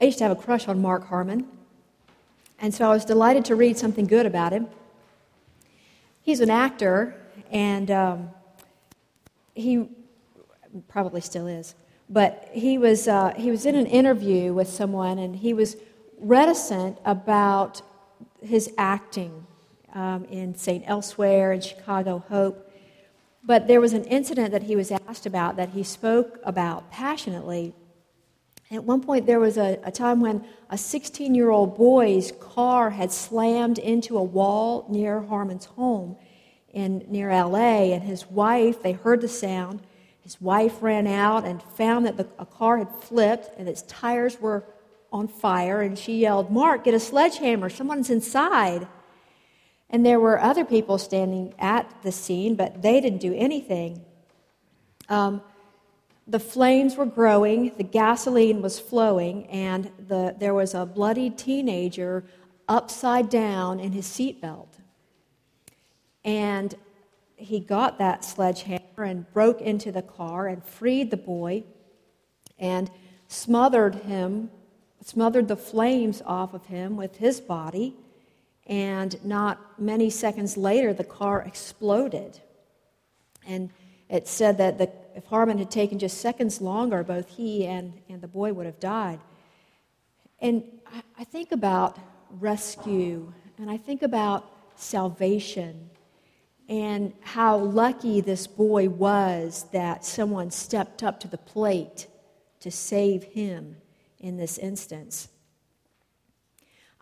I used to have a crush on Mark Harmon, and so I was delighted to read something good about him. He's an actor, and um, he probably still is, but he was, uh, he was in an interview with someone, and he was reticent about his acting um, in St. Elsewhere and Chicago Hope. But there was an incident that he was asked about that he spoke about passionately. At one point, there was a, a time when a 16 year old boy's car had slammed into a wall near Harmon's home in, near LA, and his wife, they heard the sound. His wife ran out and found that the, a car had flipped and its tires were on fire, and she yelled, Mark, get a sledgehammer, someone's inside. And there were other people standing at the scene, but they didn't do anything. Um, the flames were growing, the gasoline was flowing, and the, there was a bloody teenager upside down in his seatbelt. And he got that sledgehammer and broke into the car and freed the boy and smothered him, smothered the flames off of him with his body and not many seconds later, the car exploded. And it said that the, if Harmon had taken just seconds longer, both he and, and the boy would have died. And I, I think about rescue, and I think about salvation, and how lucky this boy was that someone stepped up to the plate to save him in this instance.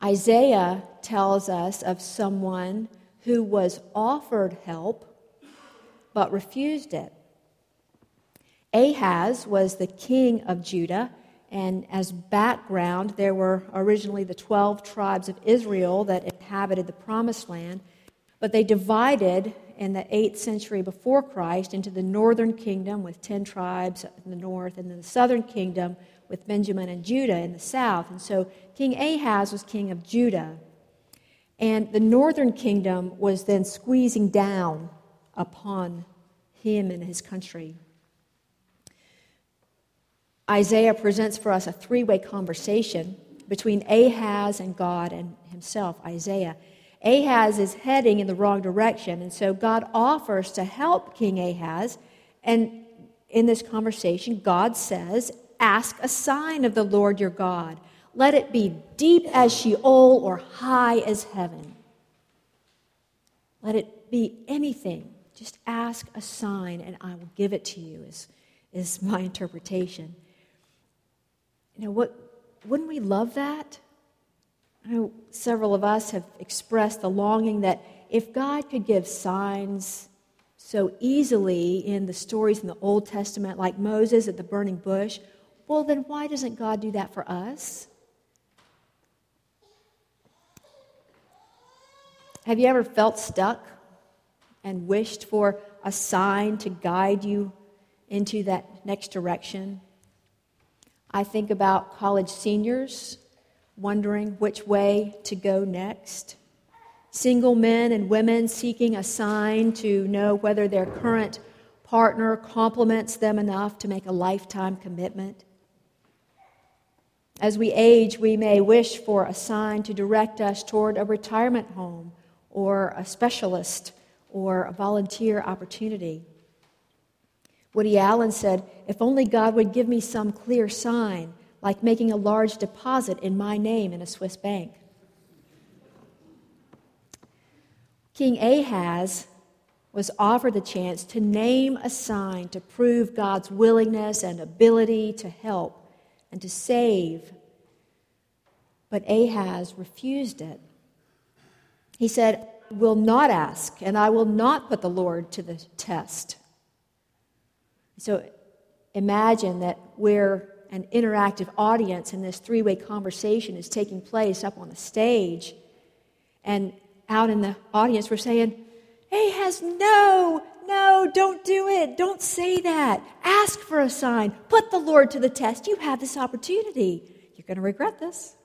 Isaiah tells us of someone who was offered help but refused it. Ahaz was the king of Judah, and as background, there were originally the 12 tribes of Israel that inhabited the promised land, but they divided in the 8th century before Christ into the northern kingdom with 10 tribes in the north, and then the southern kingdom with Benjamin and Judah in the south. And so King Ahaz was king of Judah. And the northern kingdom was then squeezing down upon him and his country. Isaiah presents for us a three way conversation between Ahaz and God and himself, Isaiah. Ahaz is heading in the wrong direction, and so God offers to help King Ahaz. And in this conversation, God says, ask a sign of the Lord your God. Let it be deep as Sheol or high as heaven. Let it be anything. Just ask a sign and I will give it to you, is, is my interpretation. You know, what, wouldn't we love that? I know several of us have expressed the longing that if God could give signs so easily in the stories in the Old Testament, like Moses at the burning bush, well, then why doesn't God do that for us? Have you ever felt stuck and wished for a sign to guide you into that next direction? I think about college seniors wondering which way to go next. Single men and women seeking a sign to know whether their current partner complements them enough to make a lifetime commitment. As we age, we may wish for a sign to direct us toward a retirement home or a specialist or a volunteer opportunity. Woody Allen said, If only God would give me some clear sign, like making a large deposit in my name in a Swiss bank. King Ahaz was offered the chance to name a sign to prove God's willingness and ability to help and to save. But Ahaz refused it. He said, I will not ask, and I will not put the Lord to the test. So imagine that we're an interactive audience and this three way conversation is taking place up on the stage. And out in the audience, we're saying, Ahaz, no, no, don't do it. Don't say that. Ask for a sign. Put the Lord to the test. You have this opportunity. You're going to regret this.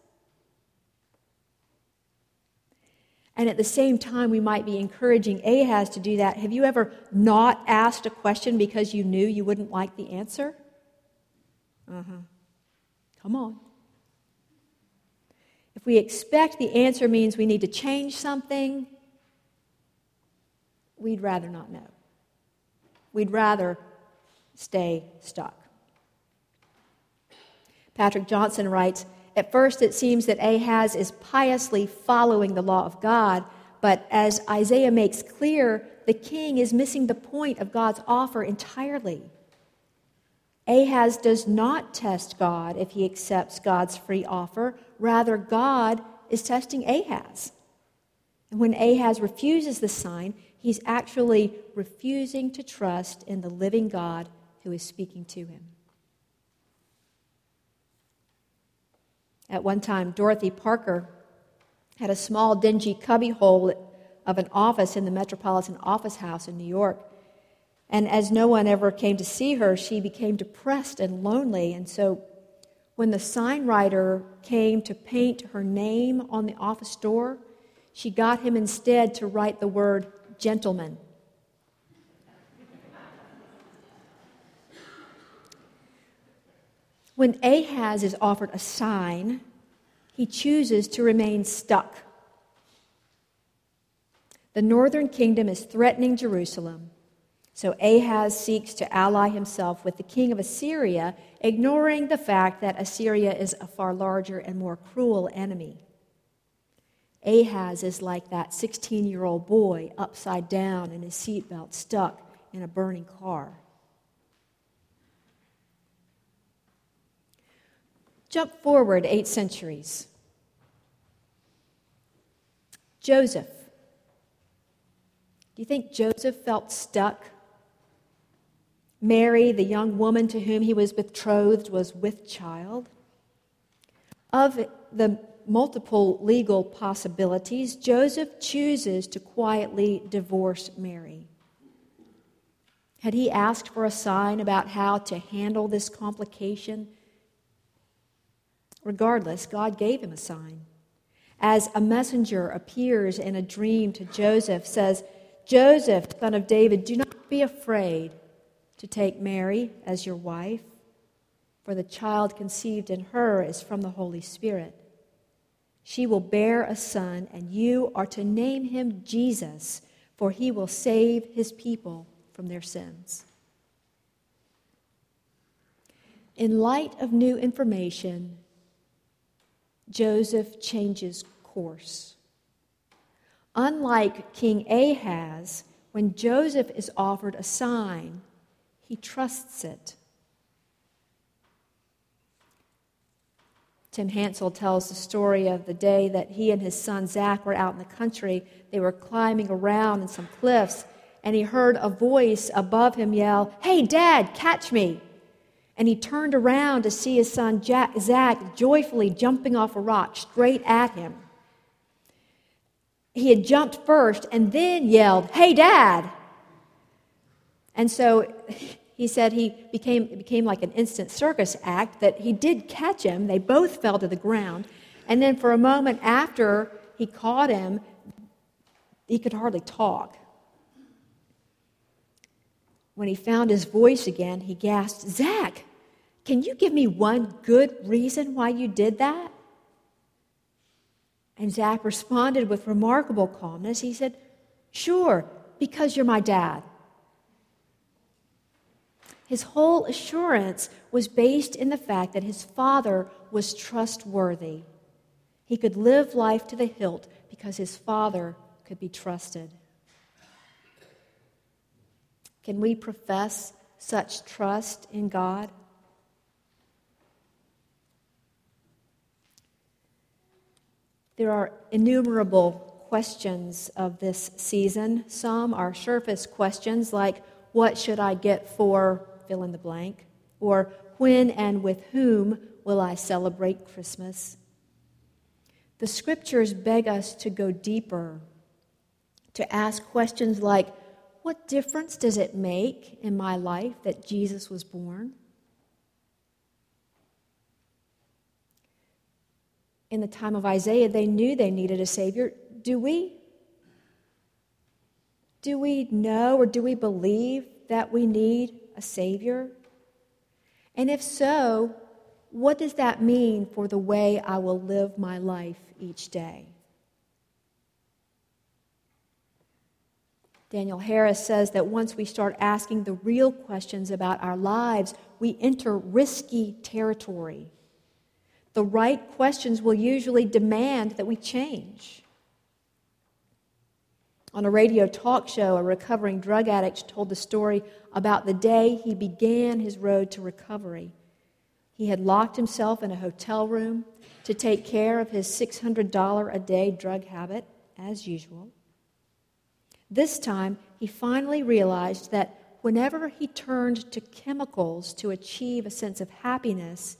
And at the same time, we might be encouraging Ahaz to do that. Have you ever not asked a question because you knew you wouldn't like the answer? Uh huh. Come on. if we expect the answer means we need to change something, we'd rather not know. We'd rather stay stuck. Patrick Johnson writes At first, it seems that Ahaz is piously following the law of God, but as Isaiah makes clear, the king is missing the point of God's offer entirely. Ahaz does not test God if he accepts God's free offer. Rather, God is testing Ahaz. And when Ahaz refuses the sign, he's actually refusing to trust in the living God who is speaking to him. At one time, Dorothy Parker had a small, dingy cubbyhole of an office in the Metropolitan Opera House in New York. And as no one ever came to see her, she became depressed and lonely. And so when the sign writer came to paint her name on the office door, she got him instead to write the word gentleman. When Ahaz is offered a sign, he chooses to remain stuck. The northern kingdom is threatening Jerusalem, so Ahaz seeks to ally himself with the king of Assyria, ignoring the fact that Assyria is a far larger and more cruel enemy. Ahaz is like that 16 year old boy upside down in his seatbelt, stuck in a burning car. Jump forward eight centuries. Joseph. Do you think Joseph felt stuck? Mary, the young woman to whom he was betrothed, was with child. Of the multiple legal possibilities, Joseph chooses to quietly divorce Mary. Had he asked for a sign about how to handle this complication? Regardless, God gave him a sign. As a messenger appears in a dream to Joseph, says, Joseph, son of David, do not be afraid to take Mary as your wife, for the child conceived in her is from the Holy Spirit. She will bear a son, and you are to name him Jesus, for he will save his people from their sins. In light of new information, Joseph changes course. Unlike King Ahaz, when Joseph is offered a sign, he trusts it. Tim Hansel tells the story of the day that he and his son Zach were out in the country. They were climbing around in some cliffs, and he heard a voice above him yell, Hey, Dad, catch me! And he turned around to see his son Jack, Zach joyfully jumping off a rock straight at him. He had jumped first and then yelled, Hey, Dad! And so he said he became, it became like an instant circus act that he did catch him. They both fell to the ground. And then for a moment after he caught him, he could hardly talk. When he found his voice again, he gasped, Zach, can you give me one good reason why you did that? And Zach responded with remarkable calmness. He said, Sure, because you're my dad. His whole assurance was based in the fact that his father was trustworthy. He could live life to the hilt because his father could be trusted. Can we profess such trust in God? There are innumerable questions of this season. Some are surface questions like, What should I get for fill in the blank, or when and with whom will I celebrate Christmas? The scriptures beg us to go deeper, to ask questions like what difference does it make in my life that Jesus was born? In the time of Isaiah, they knew they needed a Savior. Do we? Do we know or do we believe that we need a Savior? And if so, what does that mean for the way I will live my life each day? Daniel Harris says that once we start asking the real questions about our lives, we enter risky territory. The right questions will usually demand that we change. On a radio talk show, a recovering drug addict told the story about the day he began his road to recovery. He had locked himself in a hotel room to take care of his $600 a day drug habit, as usual. This time, he finally realized that whenever he turned to chemicals to achieve a sense of happiness,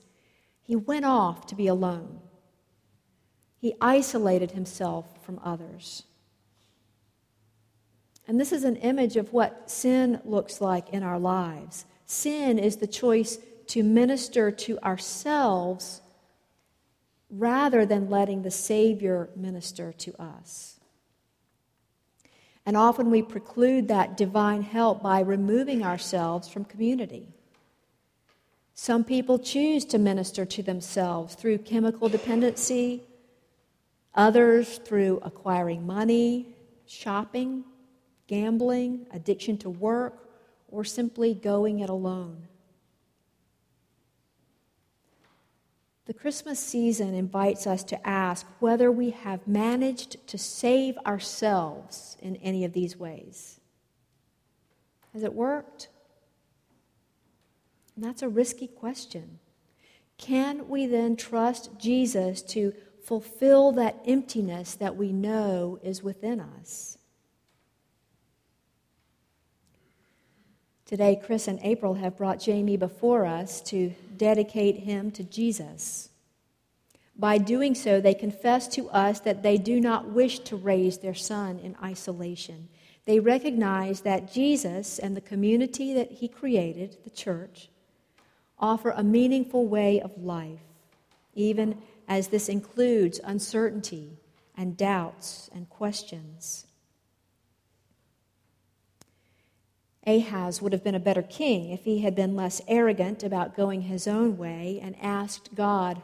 he went off to be alone. He isolated himself from others. And this is an image of what sin looks like in our lives. Sin is the choice to minister to ourselves rather than letting the Savior minister to us. And often we preclude that divine help by removing ourselves from community. Some people choose to minister to themselves through chemical dependency, others through acquiring money, shopping, gambling, addiction to work, or simply going it alone. The Christmas season invites us to ask whether we have managed to save ourselves in any of these ways. Has it worked? And that's a risky question. Can we then trust Jesus to fulfill that emptiness that we know is within us? Today, Chris and April have brought Jamie before us to dedicate him to Jesus. By doing so, they confess to us that they do not wish to raise their son in isolation. They recognize that Jesus and the community that he created, the church, offer a meaningful way of life, even as this includes uncertainty and doubts and questions. Ahaz would have been a better king if he had been less arrogant about going his own way and asked God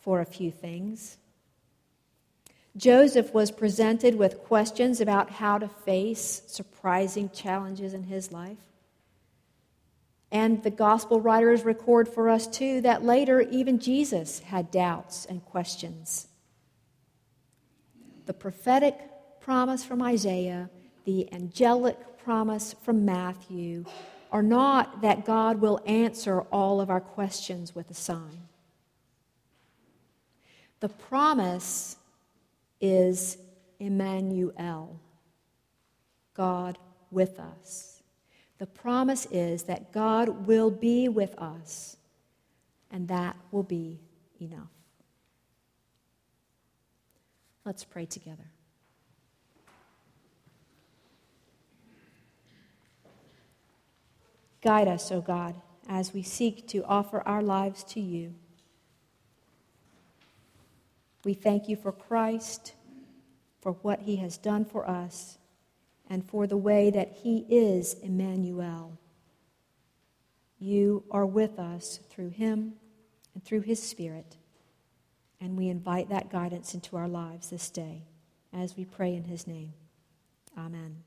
for a few things. Joseph was presented with questions about how to face surprising challenges in his life. And the gospel writers record for us, too, that later even Jesus had doubts and questions. The prophetic promise from Isaiah, the angelic promise from Matthew are not that God will answer all of our questions with a sign. The promise is Emmanuel, God with us. The promise is that God will be with us, and that will be enough. Let's pray together. Guide us, O God, as we seek to offer our lives to you. We thank you for Christ, for what he has done for us, and for the way that he is Emmanuel. You are with us through him and through his Spirit, and we invite that guidance into our lives this day as we pray in his name. Amen.